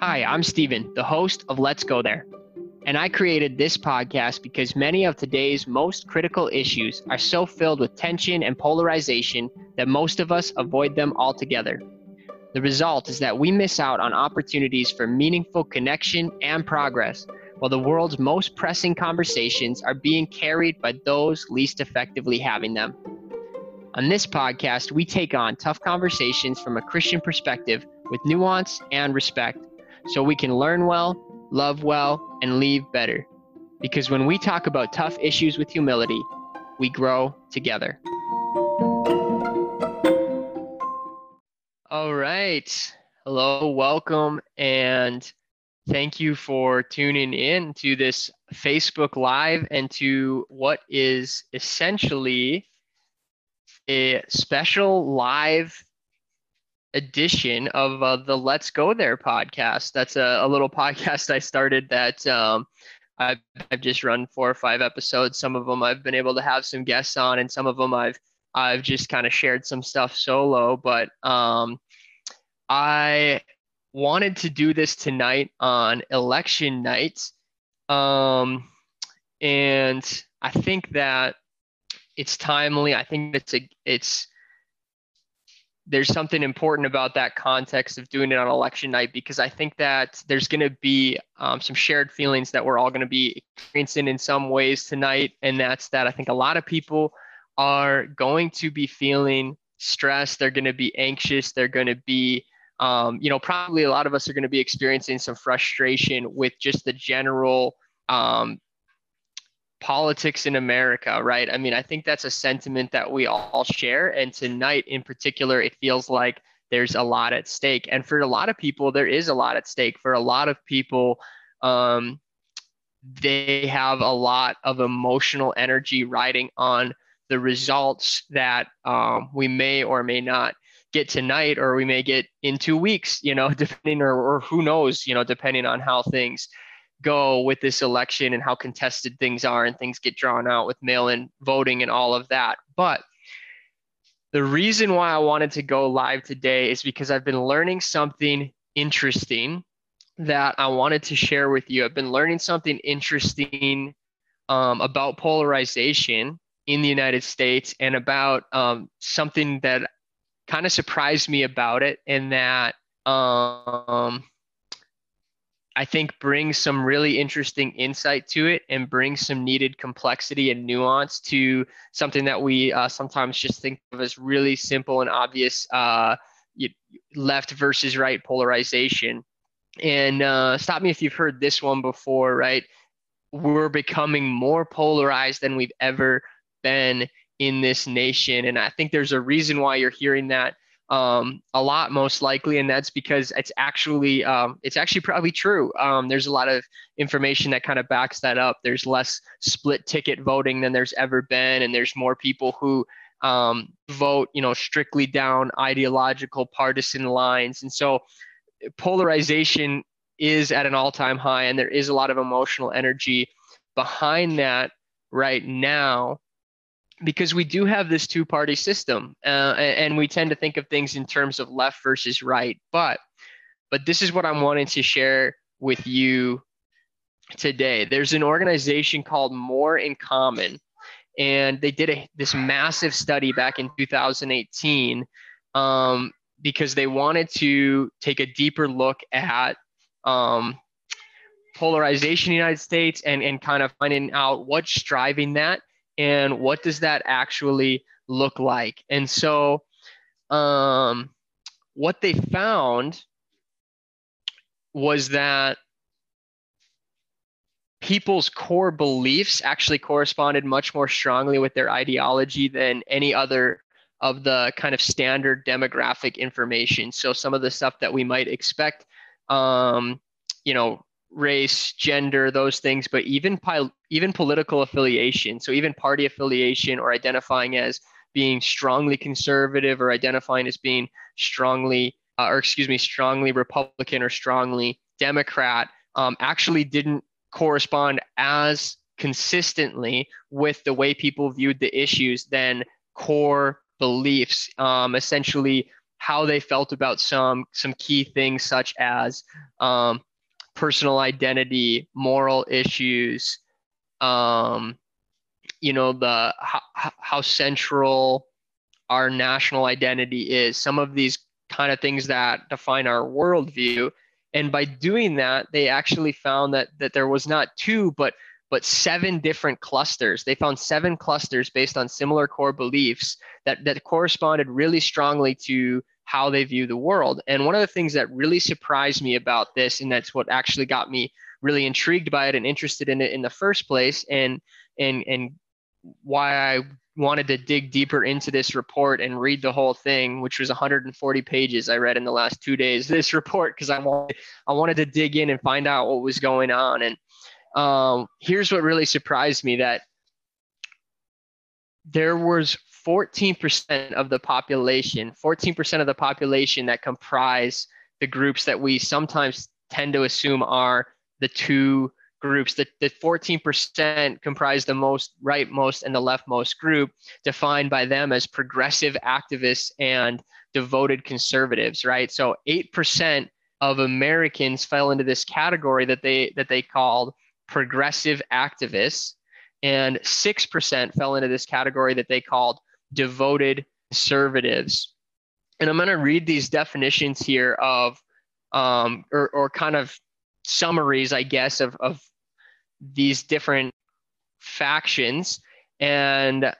Hi, I'm Steven, the host of Let's Go There. And I created this podcast because many of today's most critical issues are so filled with tension and polarization that most of us avoid them altogether. The result is that we miss out on opportunities for meaningful connection and progress, while the world's most pressing conversations are being carried by those least effectively having them. On this podcast, we take on tough conversations from a Christian perspective with nuance and respect so we can learn well, love well, and leave better. Because when we talk about tough issues with humility, we grow together. All right. Hello, welcome, and thank you for tuning in to this Facebook Live and to what is essentially a special live edition of uh, the Let's Go There podcast. That's a, a little podcast I started that um, I've, I've just run four or five episodes. Some of them I've been able to have some guests on, and some of them I've I've just kind of shared some stuff solo. But um, I wanted to do this tonight on election night, um, and I think that it's timely. I think it's a it's there's something important about that context of doing it on election night because I think that there's going to be um, some shared feelings that we're all going to be experiencing in some ways tonight. And that's that I think a lot of people are going to be feeling stressed. They're going to be anxious. They're going to be, um, you know, probably a lot of us are going to be experiencing some frustration with just the general um, politics in America, right? I mean, I think that's a sentiment that we all share. And tonight in particular, it feels like there's a lot at stake. And for a lot of people, there is a lot at stake. For a lot of people, um, they have a lot of emotional energy riding on the results that um, we may or may not get tonight or we may get in two weeks you know depending or, or who knows you know depending on how things go with this election and how contested things are and things get drawn out with mail in voting and all of that. But the reason why I wanted to go live today is because I've been learning something interesting that I wanted to share with you. I've been learning something interesting um, about polarization in the United States and about um, something that kind of surprised me about it, and that um, I think brings some really interesting insight to it and brings some needed complexity and nuance to something that we uh, sometimes just think of as really simple and obvious uh, left versus right polarization. And uh, stop me if you've heard this one before, right? We're becoming more polarized than we've ever been in this nation. And I think there's a reason why you're hearing that um, a lot most likely and that's because it's actually um, it's actually probably true. Um, there's a lot of information that kind of backs that up. There's less split ticket voting than there's ever been and there's more people who um, vote you know strictly down ideological partisan lines. And so polarization is at an all-time high and there is a lot of emotional energy behind that right now because we do have this two party system uh, and we tend to think of things in terms of left versus right but but this is what i'm wanting to share with you today. There's an organization called more in common and they did a, this massive study back in 2018 um, because they wanted to take a deeper look at um, polarization in the united states and, and kind of finding out what's driving that and what does that actually look like and so um, what they found was that people's core beliefs actually corresponded much more strongly with their ideology than any other of the kind of standard demographic information. So some of the stuff that we might expect, um, you know, race, gender, those things, but even even political affiliation. So even party affiliation or identifying as being strongly conservative or identifying as being strongly, uh, or excuse me, strongly Republican or strongly Democrat, um, actually didn't correspond as consistently with the way people viewed the issues than core beliefs. Um, essentially, how they felt about some some key things such as um, personal identity, moral issues, um, you know, the how, how central our national identity is, some of these kind of things that define our worldview. And by doing that, they actually found that that there was not two, but but seven different clusters. They found seven clusters based on similar core beliefs that that corresponded really strongly to how they view the world. And one of the things that really surprised me about this, and that's what actually got me really intrigued by it and interested in it in the first place, and and and why I wanted to dig deeper into this report and read the whole thing, which was 140 pages I read in the last two days. This report because I wanted I wanted to dig in and find out what was going on. And um, here's what really surprised me that there was 14% of the population, 14% of the population that comprise the groups that we sometimes tend to assume are the two groups. The, the 14% comprise the most rightmost and the leftmost group, defined by them as progressive activists and devoted conservatives, right? So 8% of Americans fell into this category that they that they called progressive activists, and 6% fell into this category that they called devoted conservatives. And I'm going to read these definitions here of, um, or, or kind of summaries, I guess, of, of these different factions. And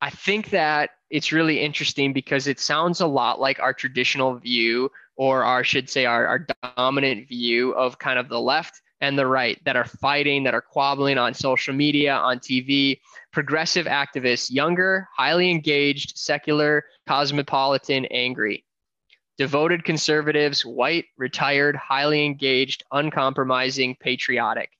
I think that it's really interesting because it sounds a lot like our traditional view, or our, I should say, our, our dominant view of kind of the left and the right that are fighting, that are quabbling on social media, on TV. Progressive activists, younger, highly engaged, secular, cosmopolitan, angry. Devoted conservatives, white, retired, highly engaged, uncompromising, patriotic.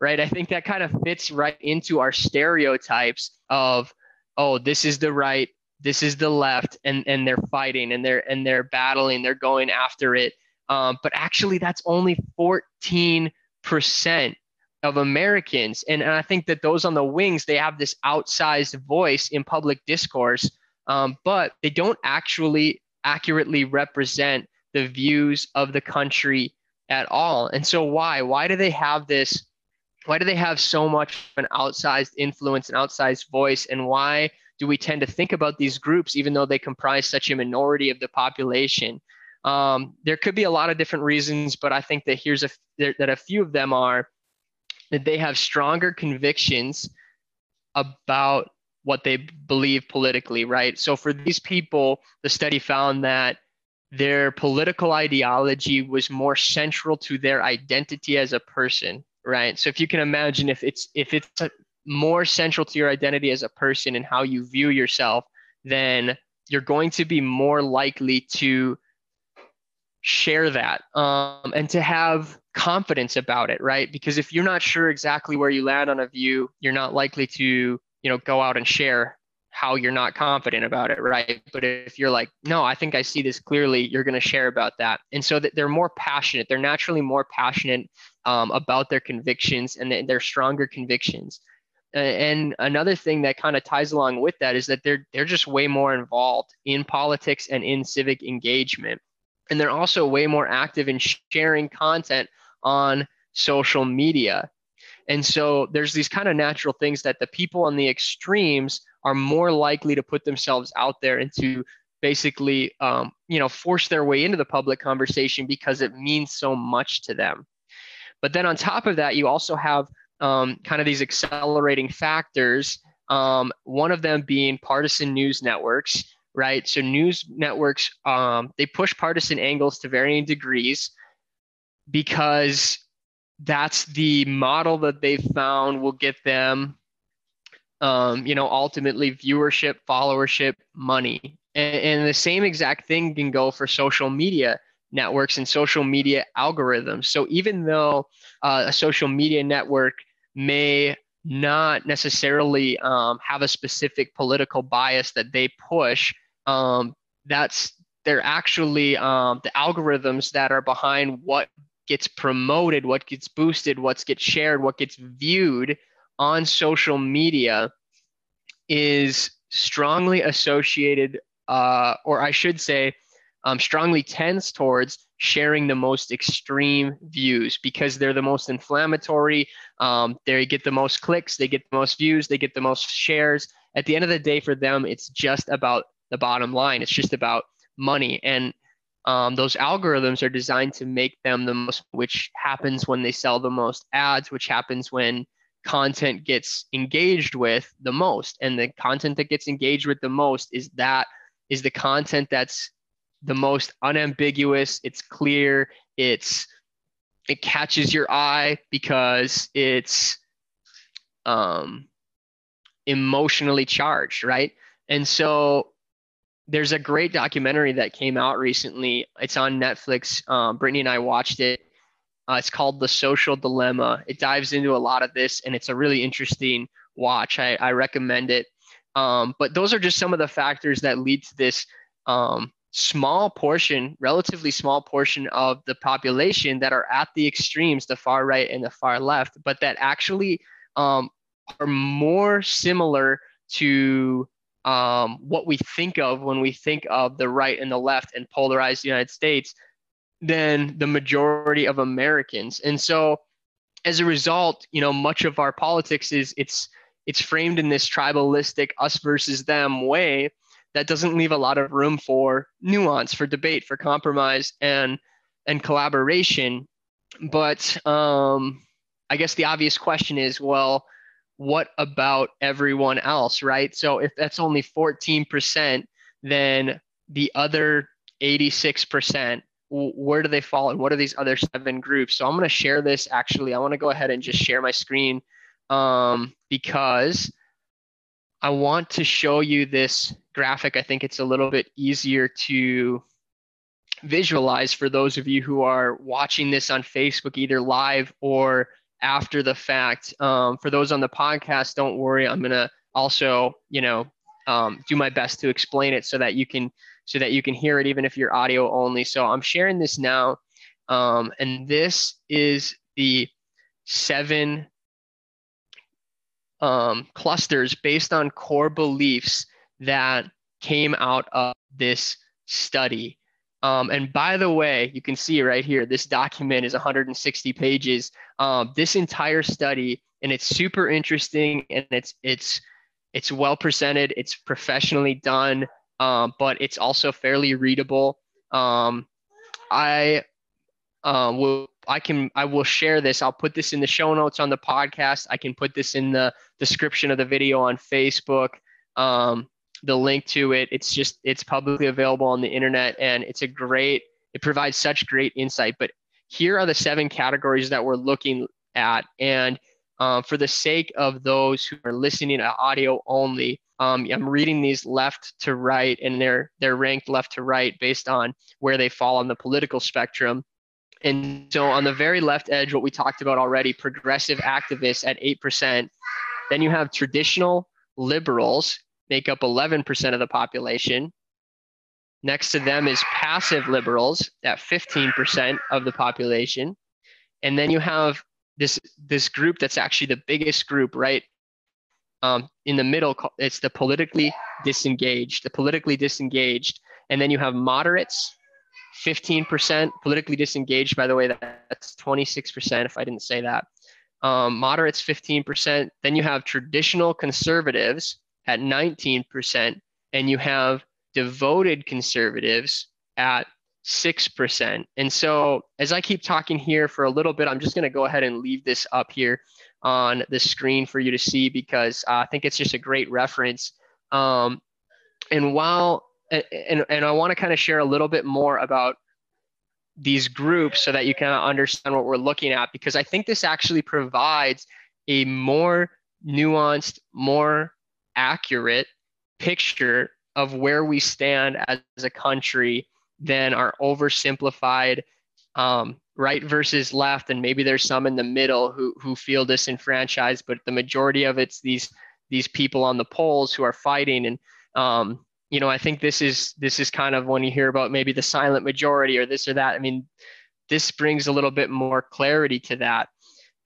Right? I think that kind of fits right into our stereotypes of, oh, this is the right, this is the left, and, and they're fighting and they're and they're battling, they're going after it. Um, but actually, that's only 14 percent of Americans. And, and I think that those on the wings, they have this outsized voice in public discourse, um, but they don't actually accurately represent the views of the country at all. And so why? Why do they have this? Why do they have so much of an outsized influence, an outsized voice? And why do we tend to think about these groups, even though they comprise such a minority of the population? Um, there could be a lot of different reasons, but I think that here's a that a few of them are that they have stronger convictions about what they believe politically, right? So for these people, the study found that their political ideology was more central to their identity as a person, right? So if you can imagine if it's if it's more central to your identity as a person and how you view yourself, then you're going to be more likely to share that um, and to have confidence about it right because if you're not sure exactly where you land on a view you're not likely to you know go out and share how you're not confident about it right? But if you're like no i think i see this clearly you're going to share about that. And so that they're more passionate. They're naturally more passionate um, about their convictions and their stronger convictions. And another thing that kind of ties along with that is that they're they're just way more involved in politics and in civic engagement. And they're also way more active in sharing content on social media. And so there's these kind of natural things that the people on the extremes are more likely to put themselves out there and to basically, um, you know, force their way into the public conversation because it means so much to them. But then on top of that, you also have um, kind of these accelerating factors. Um, one of them being partisan news networks right? So news networks um, they push partisan angles to varying degrees because that's the model that they found will get them, um, you know, ultimately viewership, followership, money, and, and the same exact thing can go for social media networks and social media algorithms. So even though uh, a social media network may not necessarily um, have a specific political bias that they push. Um, that's they're actually um, the algorithms that are behind what gets promoted, what gets boosted, what gets shared, what gets viewed on social media is strongly associated, uh, or I should say, um, strongly tends towards sharing the most extreme views because they're the most inflammatory. Um, they get the most clicks, they get the most views, they get the most shares. At the end of the day, for them, it's just about the bottom line. It's just about money. And um, those algorithms are designed to make them the most, which happens when they sell the most ads, which happens when content gets engaged with the most. And the content that gets engaged with the most is that is the content that's the most unambiguous, it's clear, it's it catches your eye because it's um emotionally charged, right? And so there's a great documentary that came out recently. It's on Netflix. Um, Brittany and I watched it. Uh, it's called The Social Dilemma. It dives into a lot of this, and it's a really interesting watch. I, I recommend it. Um, but those are just some of the factors that lead to this um, small portion, relatively small portion of the population that are at the extremes, the far right and the far left, but that actually um, are more similar to um, what we think of when we think of the right and the left and polarized United States than the majority of Americans. And so as a result, you know, much of our politics is it's it's framed in this tribalistic us versus them way that doesn't leave a lot of room for nuance, for debate, for compromise and and collaboration. But um, I guess the obvious question is, well, what about everyone else, right? So if that's only 14%, then the other 86%, where do they fall and what are these other seven groups? So I'm going to share this actually. I want to go ahead and just share my screen um, because I want to show you this graphic. I think it's a little bit easier to visualize for those of you who are watching this on Facebook, either live or after the fact. Um, for those on the podcast, don't worry. I'm gonna also, you know, um, do my best to explain it so that you can so that you can hear it even if you're audio only. So I'm sharing this now, um, and this is the seven um, clusters based on core beliefs that came out of this study. Um, and by the way, you can see right here, this document is 160 pages. Um, this entire study, and it's super interesting, and it's it's it's well presented. It's professionally done, um, but it's also fairly readable. Um, I um, will I can I will share this. I'll put this in the show notes on the podcast. I can put this in the description of the video on Facebook. Um, the link to it. It's just it's publicly available on the internet, and it's a great. It provides such great insight. But here are the seven categories that we're looking at, and um, for the sake of those who are listening to audio only, um, I'm reading these left to right, and they're they're ranked left to right based on where they fall on the political spectrum. And so on the very left edge, what we talked about already, progressive activists at 8%. Then you have traditional liberals make up 11% of the population. Next to them is passive liberals at 15% of the population. And then you have this, this group that's actually the biggest group, right? Um, in the middle, it's the politically disengaged, the politically disengaged. And then you have moderates, 15% politically disengaged. By the way, that's 26% if I didn't say that. Um, moderates, 15%. Then you have traditional conservatives, at 19%, and you have devoted conservatives at 6%. And so, as I keep talking here for a little bit, I'm just going to go ahead and leave this up here on the screen for you to see because uh, I think it's just a great reference. Um, and while, and, and I want to kind of share a little bit more about these groups so that you can understand what we're looking at because I think this actually provides a more nuanced, more accurate picture of where we stand as a country than our oversimplified um, right versus left, and maybe there's some in the middle who who feel disenfranchised, but the majority of it's these these people on the poles who are fighting. And um, you know, I think this is this is kind of when you hear about maybe the silent majority or this or that. I mean, this brings a little bit more clarity to that.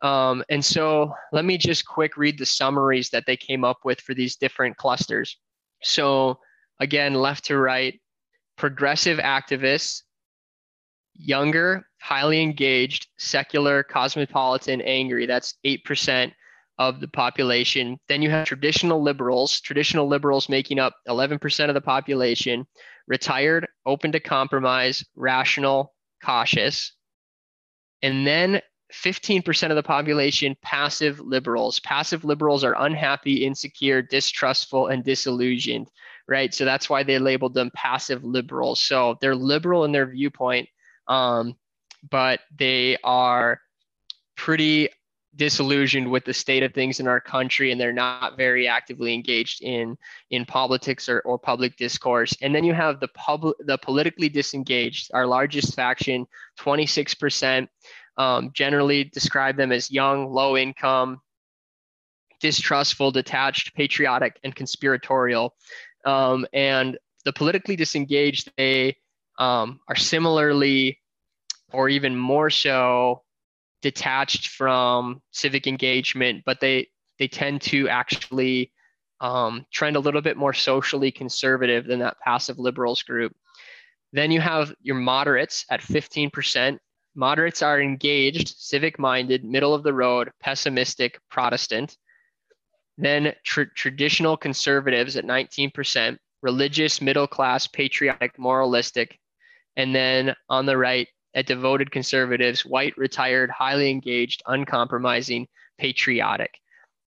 Um, and so let me just quick read the summaries that they came up with for these different clusters. So again, left to right, progressive activists, younger, highly engaged, secular, cosmopolitan, angry. That's 8% of the population. Then you have traditional liberals, traditional liberals making up 11% of the population, retired, open to compromise, rational, cautious. And then 15% of the population, passive liberals. Passive liberals are unhappy, insecure, distrustful, and disillusioned, right? So that's why they labeled them passive liberals. So they're liberal in their viewpoint, um, but they are pretty disillusioned with the state of things in our country and they're not very actively engaged in in politics or, or public discourse and then you have the public the politically disengaged our largest faction 26% um, generally describe them as young low income distrustful detached patriotic and conspiratorial um, and the politically disengaged they um, are similarly or even more so detached from civic engagement, but they they tend to actually um, trend a little bit more socially conservative than that passive liberals group. Then you have your moderates at 15%. Moderates are engaged, civic minded, middle of the road, pessimistic, Protestant. Then tr- traditional conservatives at 19%, religious, middle class, patriotic, moralistic. And then on the right, at devoted conservatives, white, retired, highly engaged, uncompromising, patriotic.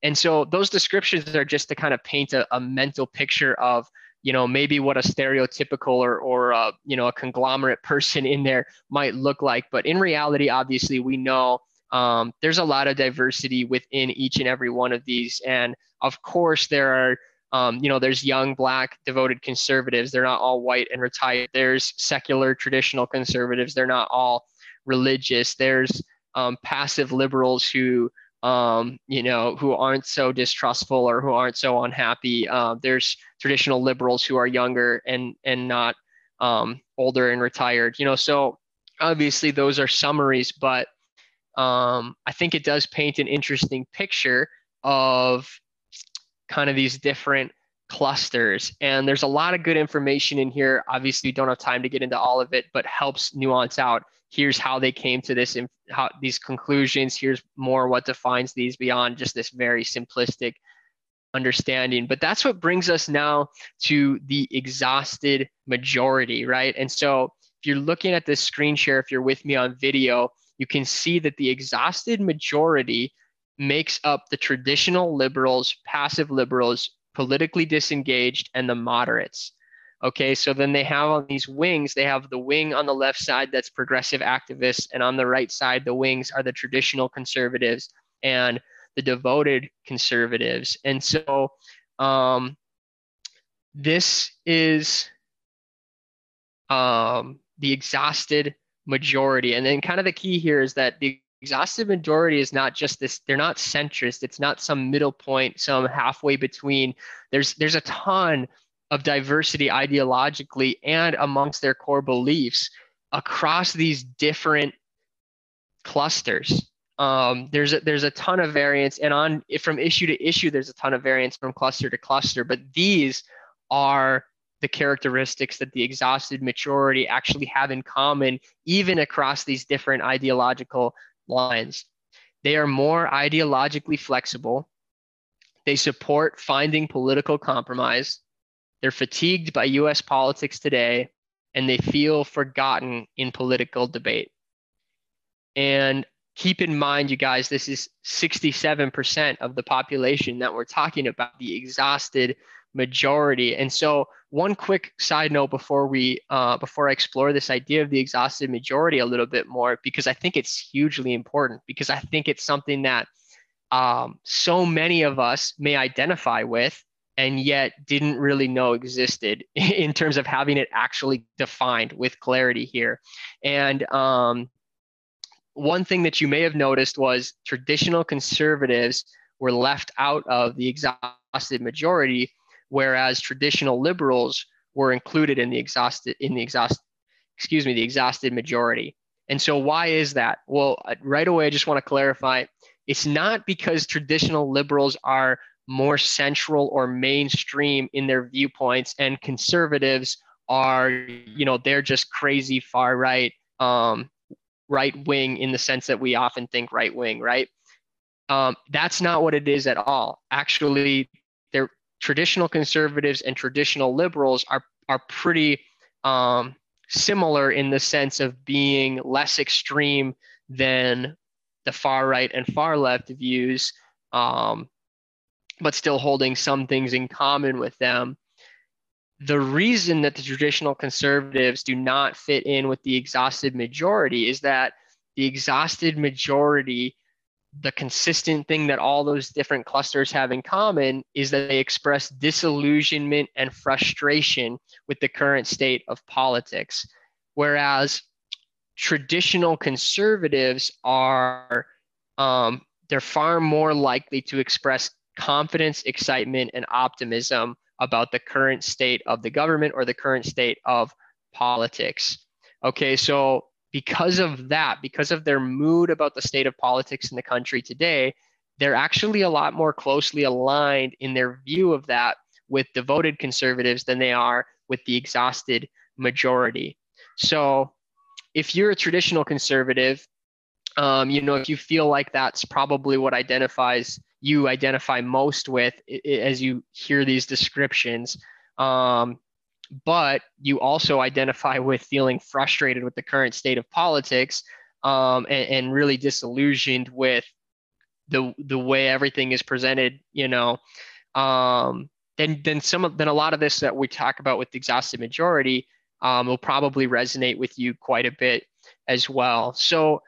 And so those descriptions are just to kind of paint a, a mental picture of, you know, maybe what a stereotypical or, or a, you know, a conglomerate person in there might look like. But in reality, obviously, we know um, there's a lot of diversity within each and every one of these. And of course, there are um, you know, there's young, black, devoted conservatives. They're not all white and retired. There's secular, traditional conservatives. They're not all religious. There's um, passive liberals who, um, you know, who aren't so distrustful or who aren't so unhappy. Uh, there's traditional liberals who are younger and and not um, older and retired. You know, so obviously those are summaries, but um, I think it does paint an interesting picture of kind of these different clusters. And there's a lot of good information in here. Obviously, we don't have time to get into all of it, but helps nuance out. Here's how they came to this, how these conclusions. Here's more what defines these beyond just this very simplistic understanding. But that's what brings us now to the exhausted majority, right? And so if you're looking at this screen share, if you're with me on video, you can see that the exhausted majority makes up the traditional liberals, passive liberals, politically disengaged, and the moderates. Okay, so then they have on these wings, they have the wing on the left side that's progressive activists, and on the right side, the wings are the traditional conservatives and the devoted conservatives. And so um, this is um, the exhausted majority. And then kind of the key here is that the exhaustive majority is not just this they're not centrist it's not some middle point some halfway between. There's there's a ton of diversity ideologically and amongst their core beliefs across these different clusters. Um, there's a, there's a ton of variance and on from issue to issue there's a ton of variance from cluster to cluster but these are the characteristics that the exhausted majority actually have in common even across these different ideological lines. They are more ideologically flexible. They support finding political compromise. They're fatigued by US politics today, and they feel forgotten in political debate. And keep in mind, you guys, this is 67% of the population that we're talking about, the exhausted majority. And so, one quick side note before we uh, before I explore this idea of the exhausted majority a little bit more, because I think it's hugely important. Because I think it's something that um, so many of us may identify with, and yet didn't really know existed in terms of having it actually defined with clarity here. And um, one thing that you may have noticed was traditional conservatives were left out of the exhausted majority whereas traditional liberals were included in the exhausted in the exhaust excuse me the exhausted majority and so why is that well uh, right away i just want to clarify it's not because traditional liberals are more central or mainstream in their viewpoints and conservatives are, you know, they're just crazy far right, um, right wing in the sense that we often think right wing, right? Um, that's not what it is at all. Actually, traditional conservatives and traditional liberals are are pretty um, similar in the sense of being less extreme than the far right and far left views, um, but still holding some things in common with them. The reason that the traditional conservatives do not fit in with the exhausted majority is that the exhausted majority the consistent thing that all those different clusters have in common is that they express disillusionment and frustration with the current state of politics. Whereas traditional conservatives are, um, they're far more likely to express confidence, excitement, and optimism about the current state of the government or the current state of politics. Okay, so because of that, because of their mood about the state of politics in the country today, they're actually a lot more closely aligned in their view of that with devoted conservatives than they are with the exhausted majority. So if you're a traditional conservative, um, you know, if you feel like that's probably what identifies you identify most with as you hear these descriptions, um, but you also identify with feeling frustrated with the current state of politics um, and, and, really disillusioned with the the way everything is presented. You know, um, then then some of, then a lot of this that we talk about with the exhausted majority um, will probably resonate with you quite a bit as well. So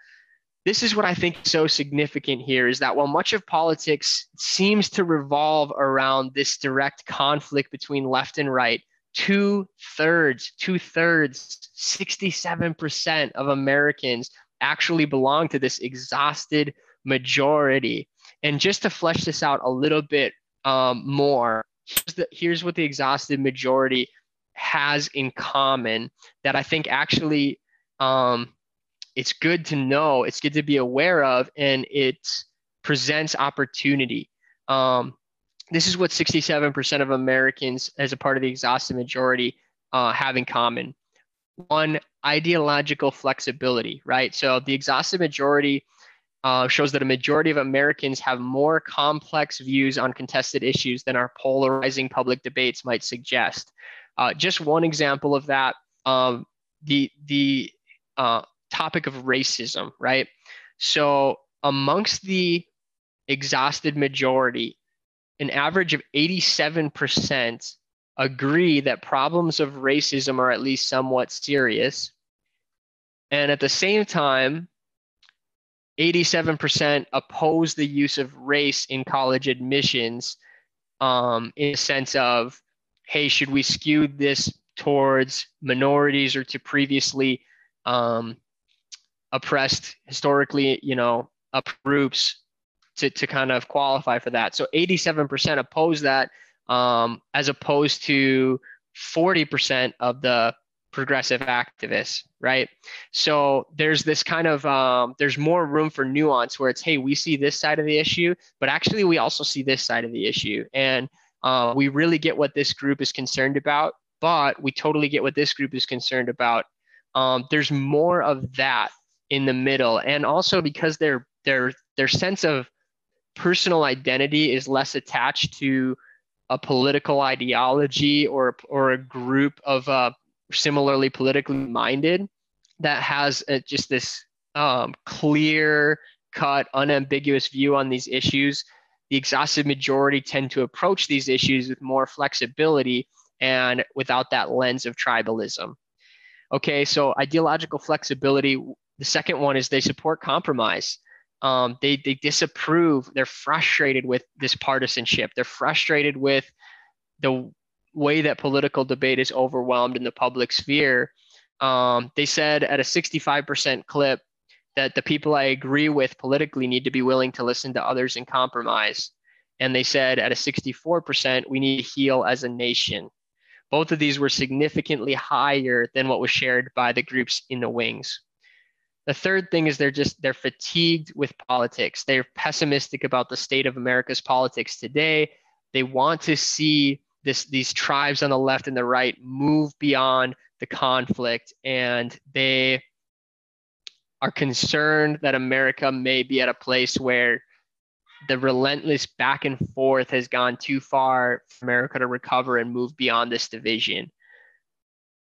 this is what I think so significant here is that while much of politics seems to revolve around this direct conflict between left and right, two thirds, two thirds, 67% of Americans actually belong to this exhausted majority. And just to flesh this out a little bit um, more, here's, the, here's what the exhausted majority has in common that I think actually um, it's good to know, it's good to be aware of, and it presents opportunity. Um, this is what 67% of Americans, as a part of the exhausted majority, uh, have in common. One, ideological flexibility, right? So the exhausted majority uh, shows that a majority of Americans have more complex views on contested issues than our polarizing public debates might suggest. Uh, just one example of that, um, the the uh, topic of racism, right? So amongst the exhausted majority, an average of 87% agree that problems of racism are at least somewhat serious. And at the same time, 87% oppose the use of race in college admissions um, in a sense of, hey, should we skew this towards minorities or to previously um, oppressed, historically, you know, up groups to, to kind of qualify for that. So 87% oppose that, um, as opposed to 40% of the progressive activists, right? So there's this kind of um, there's more room for nuance where it's hey, we see this side of the issue, but actually we also see this side of the issue, and uh, we really get what this group is concerned about, but we totally get what this group is concerned about. Um, there's more of that in the middle, and also because their their their sense of personal identity is less attached to a political ideology or or a group of uh, similarly politically minded that has a, just this um, clear cut unambiguous view on these issues. The exhausted majority tend to approach these issues with more flexibility and without that lens of tribalism. Okay so ideological flexibility the second one is they support compromise um, they they disapprove. They're frustrated with this partisanship. They're frustrated with the way that political debate is overwhelmed in the public sphere. Um, they said at a 65% clip that the people I agree with politically need to be willing to listen to others and compromise. And they said at a 64%, we need to heal as a nation. Both of these were significantly higher than what was shared by the groups in the wings. The third thing is they're just they're fatigued with politics. They're pessimistic about the state of America's politics today. They want to see this these tribes on the left and the right move beyond the conflict and they are concerned that America may be at a place where the relentless back and forth has gone too far for America to recover and move beyond this division.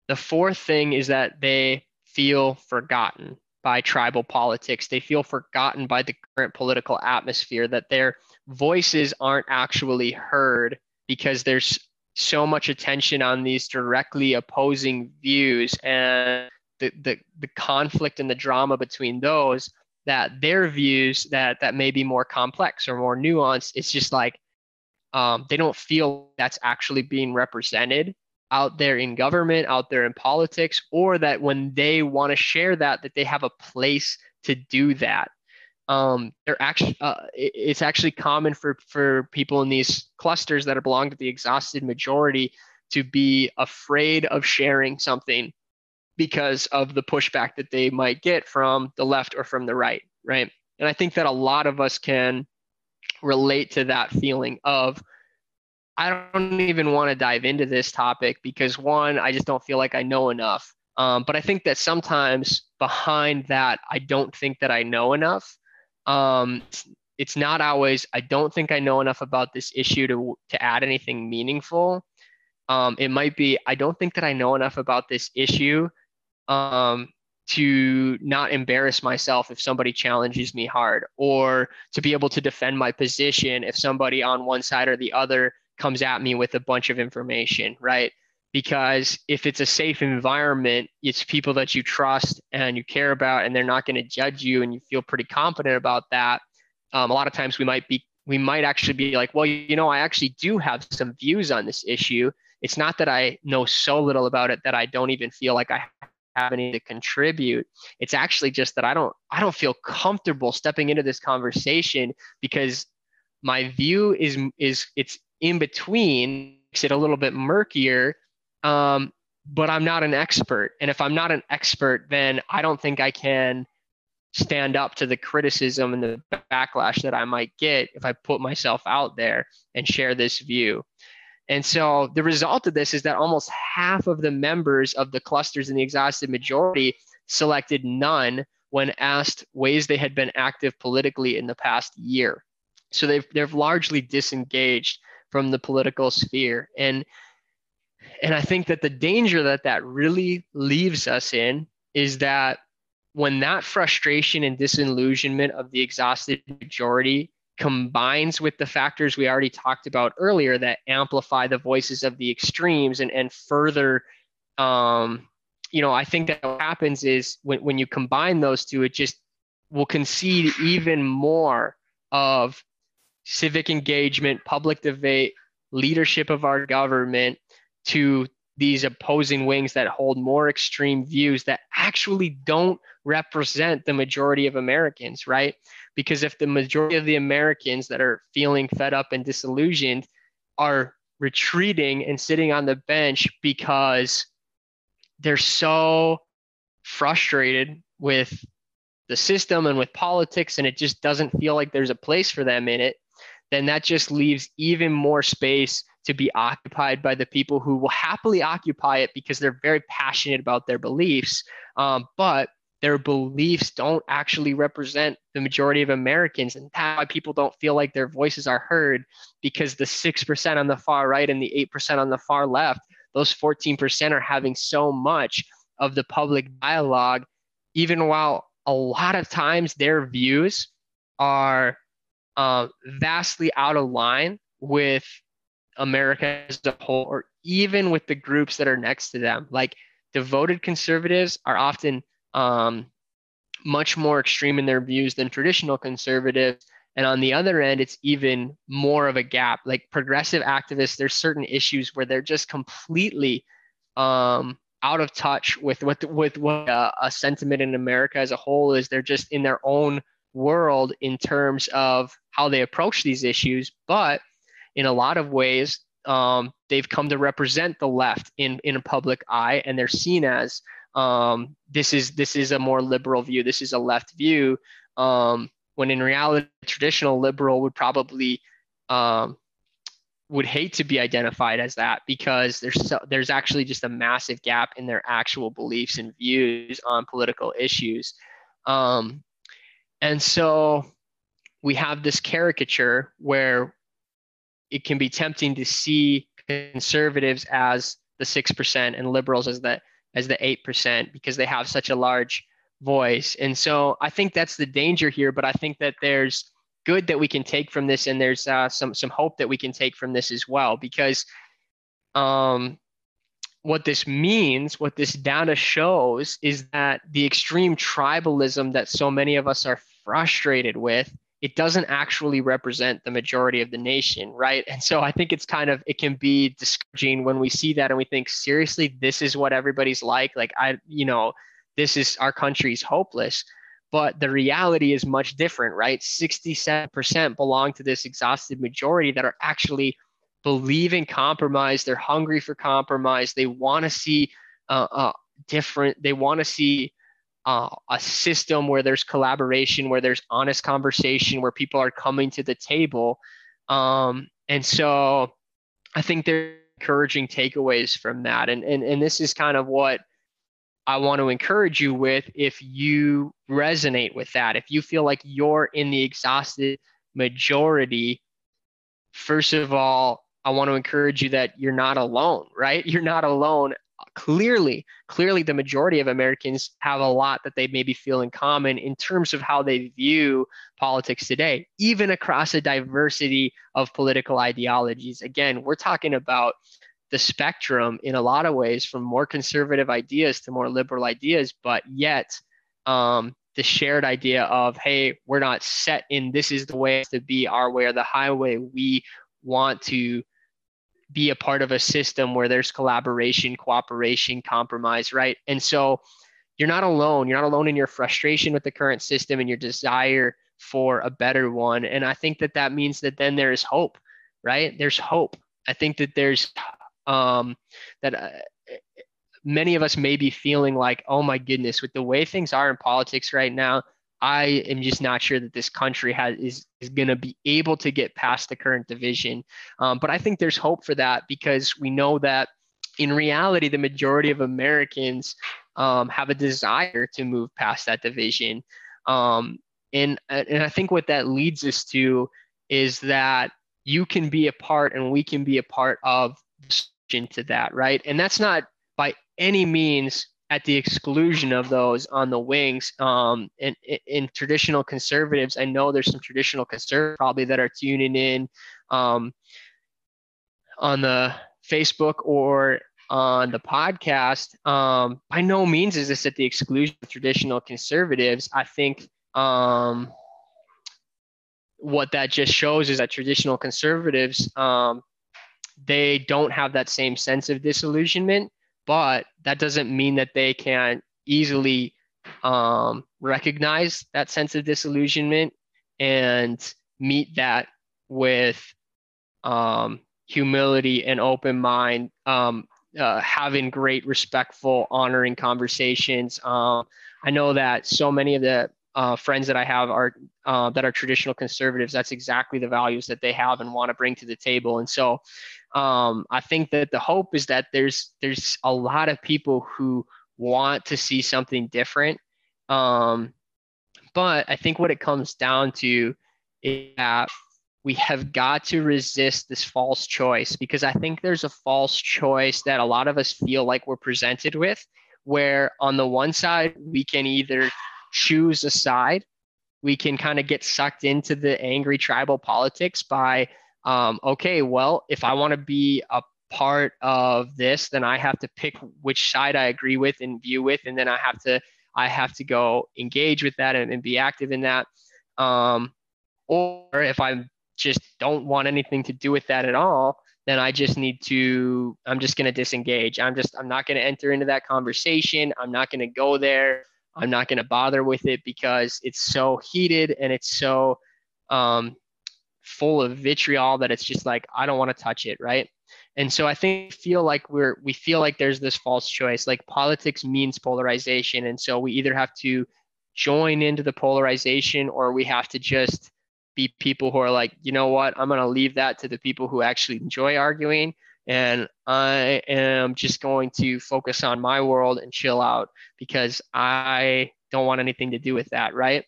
The fourth thing is that they feel forgotten by tribal politics. They feel forgotten by the current political atmosphere, that their voices aren't actually heard because there's so much attention on these directly opposing views and the, the, the conflict and the drama between those that their views that that may be more complex or more nuanced it's just like um, they don't feel that's actually being represented out there in government out there in politics or that when they want to share that that they have a place to do that um, they're actually uh, it's actually common for for people in these clusters that belong to the exhausted majority to be afraid of sharing something because of the pushback that they might get from the left or from the right, right? And I think that a lot of us can relate to that feeling of I don't even want to dive into this topic because one, I just don't feel like I know enough. Um, but I think that sometimes behind that, I don't think that I know enough. Um, it's not always I don't think I know enough about this issue to to add anything meaningful. Um, it might be I don't think that I know enough about this issue um, to not embarrass myself if somebody challenges me hard, or to be able to defend my position if somebody on one side or the other comes at me with a bunch of information, right? Because if it's a safe environment, it's people that you trust and you care about, and they're not going to judge you, and you feel pretty confident about that. Um, a lot of times we might be we might actually be like, well, you know, I actually do have some views on this issue. It's not that I know so little about it that I don't even feel like I have any to contribute it's actually just that i don't i don't feel comfortable stepping into this conversation because my view is is it's in between makes it a little bit murkier um, but i'm not an expert and if i'm not an expert then i don't think i can stand up to the criticism and the backlash that i might get if i put myself out there and share this view and so the result of this is that almost half of the members of the clusters in the exhausted majority selected none when asked ways they had been active politically in the past year. So they've they've largely disengaged from the political sphere. And and I think that the danger that that really leaves us in is that when that frustration and disillusionment of the exhausted majority combines with the factors we already talked about earlier that amplify the voices of the extremes and, and further um, you know i think that what happens is when, when you combine those two it just will concede even more of civic engagement public debate leadership of our government to these opposing wings that hold more extreme views that actually don't represent the majority of Americans, right? Because if the majority of the Americans that are feeling fed up and disillusioned are retreating and sitting on the bench because they're so frustrated with the system and with politics and it just doesn't feel like there's a place for them in it, then that just leaves even more space to be occupied by the people who will happily occupy it because they're very passionate about their beliefs. Um, but their beliefs don't actually represent the majority of Americans. And that's why people don't feel like their voices are heard because the 6% on the far right and the 8% on the far left, those 14% are having so much of the public dialogue, even while a lot of times their views are uh, vastly out of line with America as a whole, or even with the groups that are next to them. Like devoted conservatives are often um, much more extreme in their views than traditional conservatives. And on the other end, it's even more of a gap. Like progressive activists, there's certain issues where they're just completely um, out of touch with what with what uh, a sentiment in America as a whole is. They're just in their own world in terms of how they approach these issues. But in a lot of ways, um, they've come to represent the left in in a public eye, and they're seen as um, this is this is a more liberal view. This is a left view. Um, when in reality, traditional liberal would probably um, would hate to be identified as that because there's so, there's actually just a massive gap in their actual beliefs and views on political issues. Um, and so we have this caricature where it can be tempting to see conservatives as the 6% and liberals as the as the 8% because they have such a large voice. And so I think that's the danger here, but I think that there's good that we can take from this and there's uh, some some hope that we can take from this as well because um, what this means, what this data shows is that the extreme tribalism that so many of us are frustrated with it doesn't actually represent the majority of the nation, right? And so I think it's kind of it can be discouraging when we see that and we think seriously this is what everybody's like, like I you know, this is our country's hopeless. But the reality is much different, right? 67% belong to this exhausted majority that are actually believing compromise. They're hungry for compromise. They want to see uh, uh, different, they want to see uh, a system where there's collaboration, where there's honest conversation, where people are coming to the table. Um, and so I think there are encouraging takeaways from that. And, and, and this is kind of what I want to encourage you with if you resonate with that. If you feel like you're in the exhausted majority, first of all, I want to encourage you that you're not alone, right? You're not alone clearly, clearly the majority of Americans have a lot that they maybe feel in common in terms of how they view politics today, even across a diversity of political ideologies. Again, we're talking about the spectrum in a lot of ways from more conservative ideas to more liberal ideas, but yet um, the shared idea of, hey, we're not set in this is the way to be our way or the highway. We want to be a part of a system where there's collaboration, cooperation, compromise, right? And so you're not alone. You're not alone in your frustration with the current system and your desire for a better one. And I think that that means that then there is hope, right? There's hope. I think that there's um, that uh, many of us may be feeling like, oh my goodness, with the way things are in politics right now, I am just not sure that this country has is, is going to be able to get past the current division. Um, but I think there's hope for that because we know that in reality, the majority of Americans um, have a desire to move past that division. Um, and, and I think what that leads us to is that you can be a part and we can be a part of to that, right? And that's not by any means at the exclusion of those on the wings. Um, in, in traditional conservatives, I know there's some traditional conservatives probably that are tuning in um, on the Facebook or on the podcast. Um, by no means is this at the exclusion of traditional conservatives. I think um, what that just shows is that traditional conservatives um, they don't have that same sense of disillusionment but that doesn't mean that they can easily um, recognize that sense of disillusionment and meet that with um, humility and open mind, um, uh, having great, respectful, honoring conversations. Um, I know that so many of the uh, friends that I have are uh, that are traditional conservatives. That's exactly the values that they have and want to bring to the table. And so, um, I think that the hope is that there's there's a lot of people who want to see something different. Um, but I think what it comes down to is that we have got to resist this false choice because I think there's a false choice that a lot of us feel like we're presented with, where on the one side, we can either choose a side, we can kind of get sucked into the angry tribal politics by um, okay, well, if I want to be a part of this, then I have to pick which side I agree with and view with, and then I have to I have to go engage with that and, and be active in that. Um, or if I just don't want anything to do with that at all, then I just need to I'm just going to disengage. I'm just I'm not going to enter into that conversation. I'm not going to go there. I'm not going to bother with it because it's so heated and it's so um, full of vitriol that it's just like I don't want to touch it, right? And so I think feel like we're we feel like there's this false choice. Like politics means polarization, and so we either have to join into the polarization or we have to just be people who are like, you know what, I'm going to leave that to the people who actually enjoy arguing. And I am just going to focus on my world and chill out because I don't want anything to do with that. Right.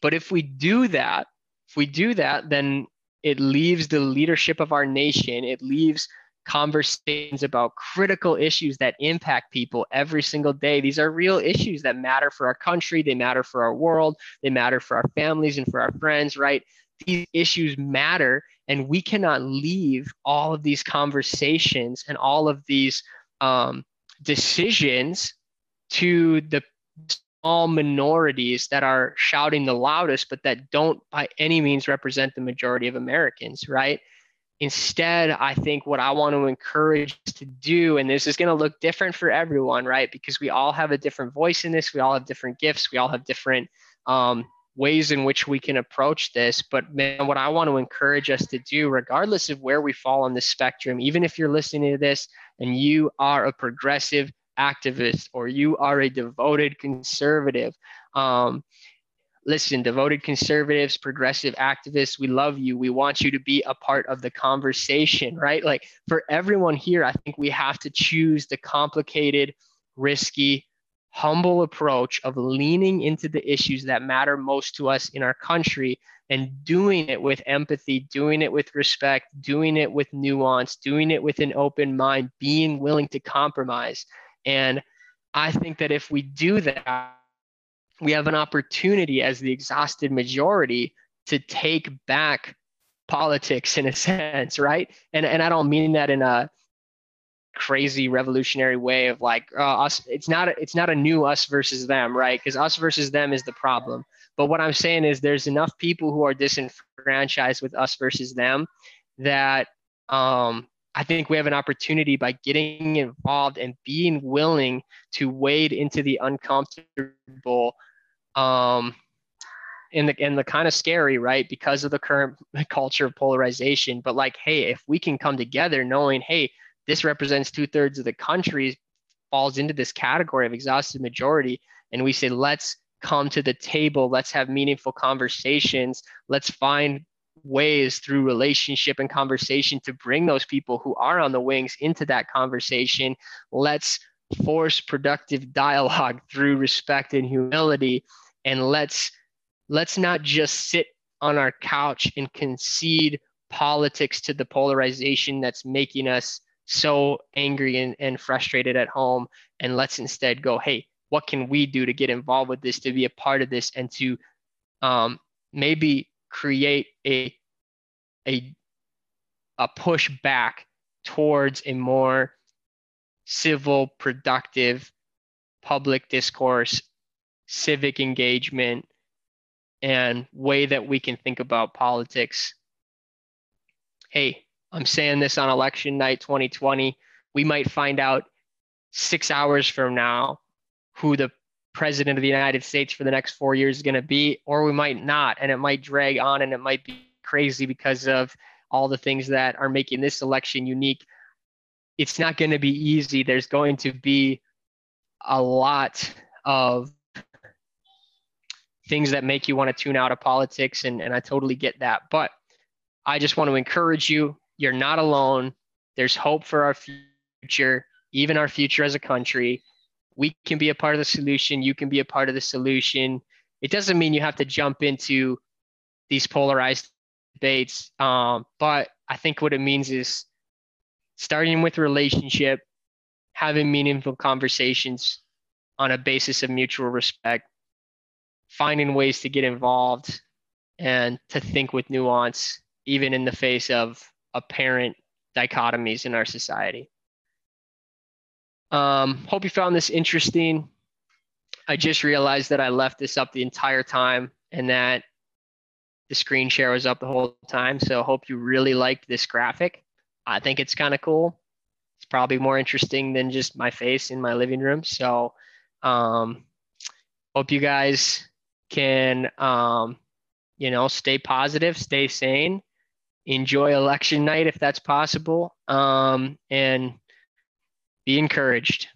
But if we do that, if we do that, then it leaves the leadership of our nation, it leaves conversations about critical issues that impact people every single day. These are real issues that matter for our country, they matter for our world, they matter for our families and for our friends, right? These issues matter, and we cannot leave all of these conversations and all of these um, decisions to the small minorities that are shouting the loudest, but that don't by any means represent the majority of Americans, right? Instead, I think what I want to encourage to do, and this is going to look different for everyone, right? Because we all have a different voice in this, we all have different gifts, we all have different um, ways in which we can approach this. But man, what I want to encourage us to do, regardless of where we fall on the spectrum, even if you're listening to this and you are a progressive activist or you are a devoted conservative, um, listen, devoted conservatives, progressive activists, we love you. We want you to be a part of the conversation, right? Like for everyone here, I think we have to choose the complicated, risky, humble approach of leaning into the issues that matter most to us in our country and doing it with empathy, doing it with respect, doing it with nuance, doing it with an open mind, being willing to compromise. And I think that if we do that, we have an opportunity as the exhausted majority to take back politics in a sense, right? And and I don't mean that in a crazy revolutionary way of like uh, us. It's not a, it's not a new us versus them, right? Because us versus them is the problem. But what I'm saying is there's enough people who are disenfranchised with us versus them that um, I think we have an opportunity by getting involved and being willing to wade into the uncomfortable um, and the and the kind of scary, right? Because of the current culture of polarization. But like, hey, if we can come together, knowing, hey, this represents two thirds of the country, falls into this category of exhausted majority, and we say, let's come to the table, let's have meaningful conversations, let's find ways through relationship and conversation to bring those people who are on the wings into that conversation. Let's force productive dialogue through respect and humility and let's let's not just sit on our couch and concede politics to the polarization that's making us so angry and, and frustrated at home and let's instead go hey what can we do to get involved with this to be a part of this and to um, maybe create a a a push back towards a more civil productive public discourse civic engagement and way that we can think about politics. Hey, I'm saying this on election night 2020. We might find out six hours from now who the president of the United States for the next four years is going to be, or we might not. And it might drag on and it might be crazy because of all the things that are making this election unique. It's not going to be easy. There's going to be a lot of things that make you want to tune out of politics. And, and I totally get that. But I just want to encourage you you're not alone. There's hope for our future, even our future as a country. We can be a part of the solution. You can be a part of the solution. It doesn't mean you have to jump into these polarized debates. Um, but I think what it means is starting with relationship, having meaningful conversations on a basis of mutual respect, finding ways to get involved and to think with nuance, even in the face of apparent dichotomies in our society. Um, hope you found this interesting. I just realized that I left this up the entire time and that the screen share was up the whole time. So hope you really liked this graphic. I think it's kind of cool. It's probably more interesting than just my face in my living room. So um, hope you guys can, um, you know, stay positive, stay sane, enjoy election night if that's possible, um, and be encouraged.